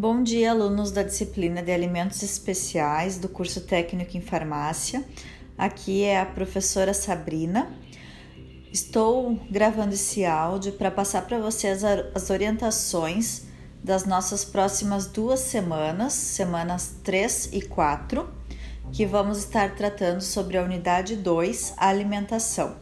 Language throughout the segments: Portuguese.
Bom dia, alunos da disciplina de Alimentos Especiais do curso Técnico em Farmácia. Aqui é a professora Sabrina. Estou gravando esse áudio para passar para vocês as orientações das nossas próximas duas semanas, semanas 3 e 4, que vamos estar tratando sobre a unidade 2, a alimentação.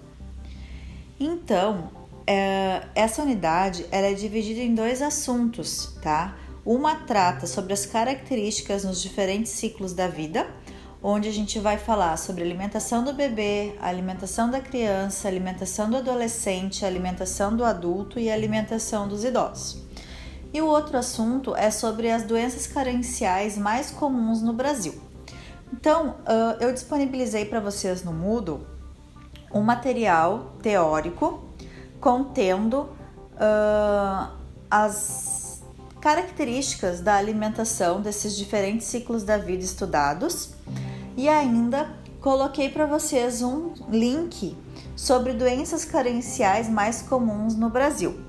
Então, é, essa unidade ela é dividida em dois assuntos, tá? Uma trata sobre as características nos diferentes ciclos da vida, onde a gente vai falar sobre alimentação do bebê, alimentação da criança, alimentação do adolescente, alimentação do adulto e alimentação dos idosos. E o outro assunto é sobre as doenças carenciais mais comuns no Brasil. Então, eu disponibilizei para vocês no Moodle um material teórico contendo as características da alimentação desses diferentes ciclos da vida estudados e ainda coloquei para vocês um link sobre doenças carenciais mais comuns no Brasil.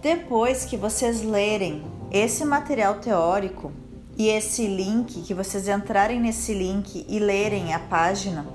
Depois que vocês lerem esse material teórico e esse link, que vocês entrarem nesse link e lerem a página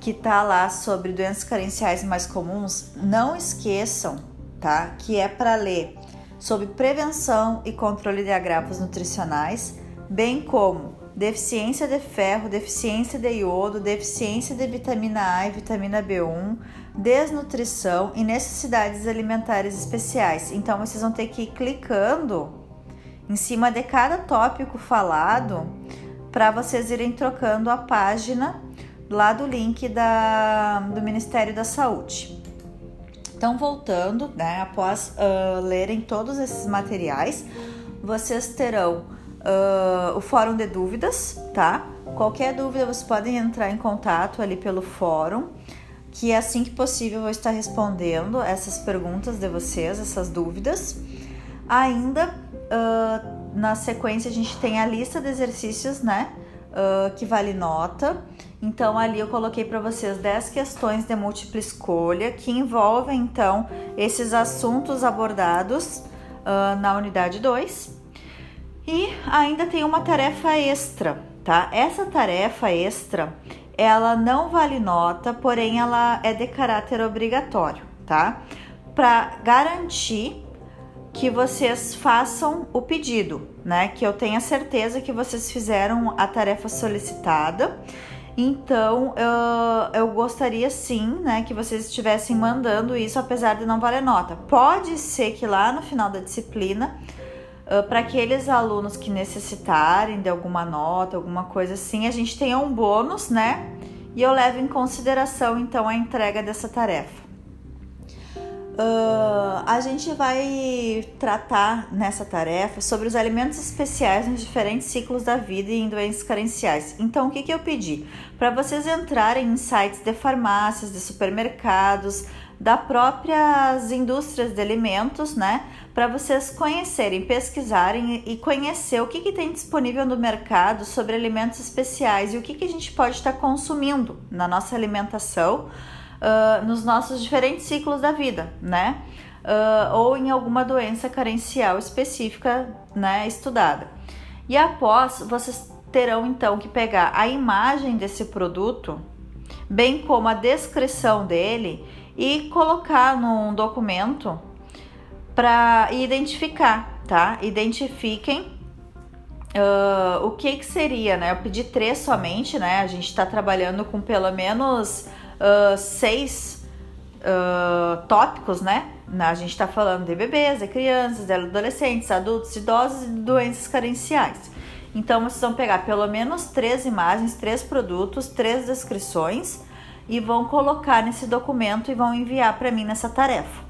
que tá lá sobre doenças carenciais mais comuns, não esqueçam tá? Que é para ler sobre prevenção e controle de agravos nutricionais, bem como deficiência de ferro, deficiência de iodo, deficiência de vitamina A e vitamina B1, desnutrição e necessidades alimentares especiais. Então vocês vão ter que ir clicando em cima de cada tópico falado para vocês irem trocando a página lá do link da, do Ministério da Saúde. Então, voltando, né, após uh, lerem todos esses materiais, vocês terão uh, o fórum de dúvidas, tá? Qualquer dúvida vocês podem entrar em contato ali pelo fórum, que assim que possível eu vou estar respondendo essas perguntas de vocês, essas dúvidas. Ainda uh, na sequência a gente tem a lista de exercícios, né? Que vale nota. Então ali eu coloquei para vocês 10 questões de múltipla escolha que envolvem então esses assuntos abordados uh, na unidade 2. E ainda tem uma tarefa extra, tá? Essa tarefa extra, ela não vale nota, porém ela é de caráter obrigatório, tá? Para garantir que vocês façam o pedido, né? Que eu tenha certeza que vocês fizeram a tarefa solicitada então, eu, eu gostaria sim, né, que vocês estivessem mandando isso, apesar de não valer nota. Pode ser que lá no final da disciplina, uh, para aqueles alunos que necessitarem de alguma nota, alguma coisa assim, a gente tenha um bônus, né? E eu levo em consideração então a entrega dessa tarefa. Uh, a gente vai tratar nessa tarefa sobre os alimentos especiais nos diferentes ciclos da vida e em doenças carenciais. Então, o que, que eu pedi? Para vocês entrarem em sites de farmácias, de supermercados, da próprias indústrias de alimentos, né? Para vocês conhecerem, pesquisarem e conhecer o que, que tem disponível no mercado sobre alimentos especiais e o que, que a gente pode estar consumindo na nossa alimentação uh, nos nossos diferentes ciclos da vida, né? Uh, ou em alguma doença carencial específica, né, estudada. E após, vocês terão então que pegar a imagem desse produto, bem como a descrição dele, e colocar num documento para identificar, tá? Identifiquem Uh, o que que seria, né? Eu pedi três somente, né? A gente está trabalhando com pelo menos uh, seis uh, tópicos, né? A gente está falando de bebês, de crianças, de adolescentes, adultos, idosos e doenças carenciais. Então vocês vão pegar pelo menos três imagens, três produtos, três descrições e vão colocar nesse documento e vão enviar para mim nessa tarefa.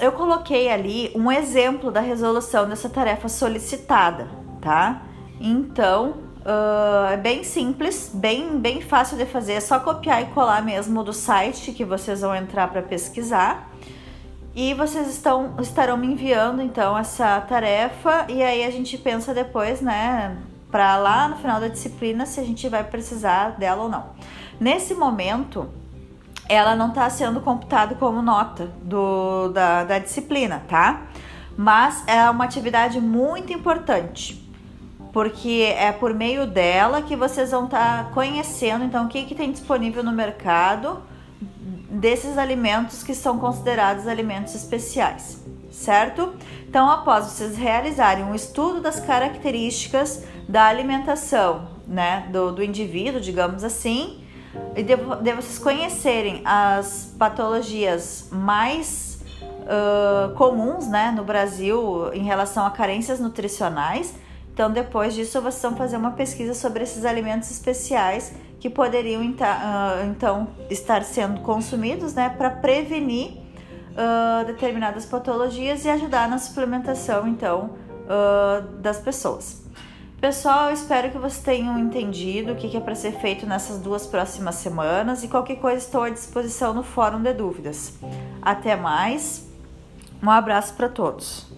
Eu coloquei ali um exemplo da resolução dessa tarefa solicitada, tá? Então Uh, é bem simples, bem, bem fácil de fazer. É só copiar e colar mesmo do site que vocês vão entrar para pesquisar. E vocês estão, estarão me enviando então essa tarefa e aí a gente pensa depois, né, para lá no final da disciplina se a gente vai precisar dela ou não. Nesse momento, ela não está sendo computada como nota do, da, da disciplina, tá? mas é uma atividade muito importante porque é por meio dela que vocês vão estar tá conhecendo então o que, que tem disponível no mercado desses alimentos que são considerados alimentos especiais, certo? Então, após vocês realizarem um estudo das características da alimentação, né, do, do indivíduo, digamos assim, e de, de vocês conhecerem as patologias mais uh, comuns, né, no Brasil em relação a carências nutricionais, então, depois disso, vocês vão fazer uma pesquisa sobre esses alimentos especiais que poderiam ah, então estar sendo consumidos, né, para prevenir uh, determinadas patologias e ajudar na suplementação, então, uh, das pessoas. Pessoal, espero que vocês tenham entendido o que é para ser feito nessas duas próximas semanas e qualquer coisa estou à disposição no Fórum de Dúvidas. Até mais, um abraço para todos.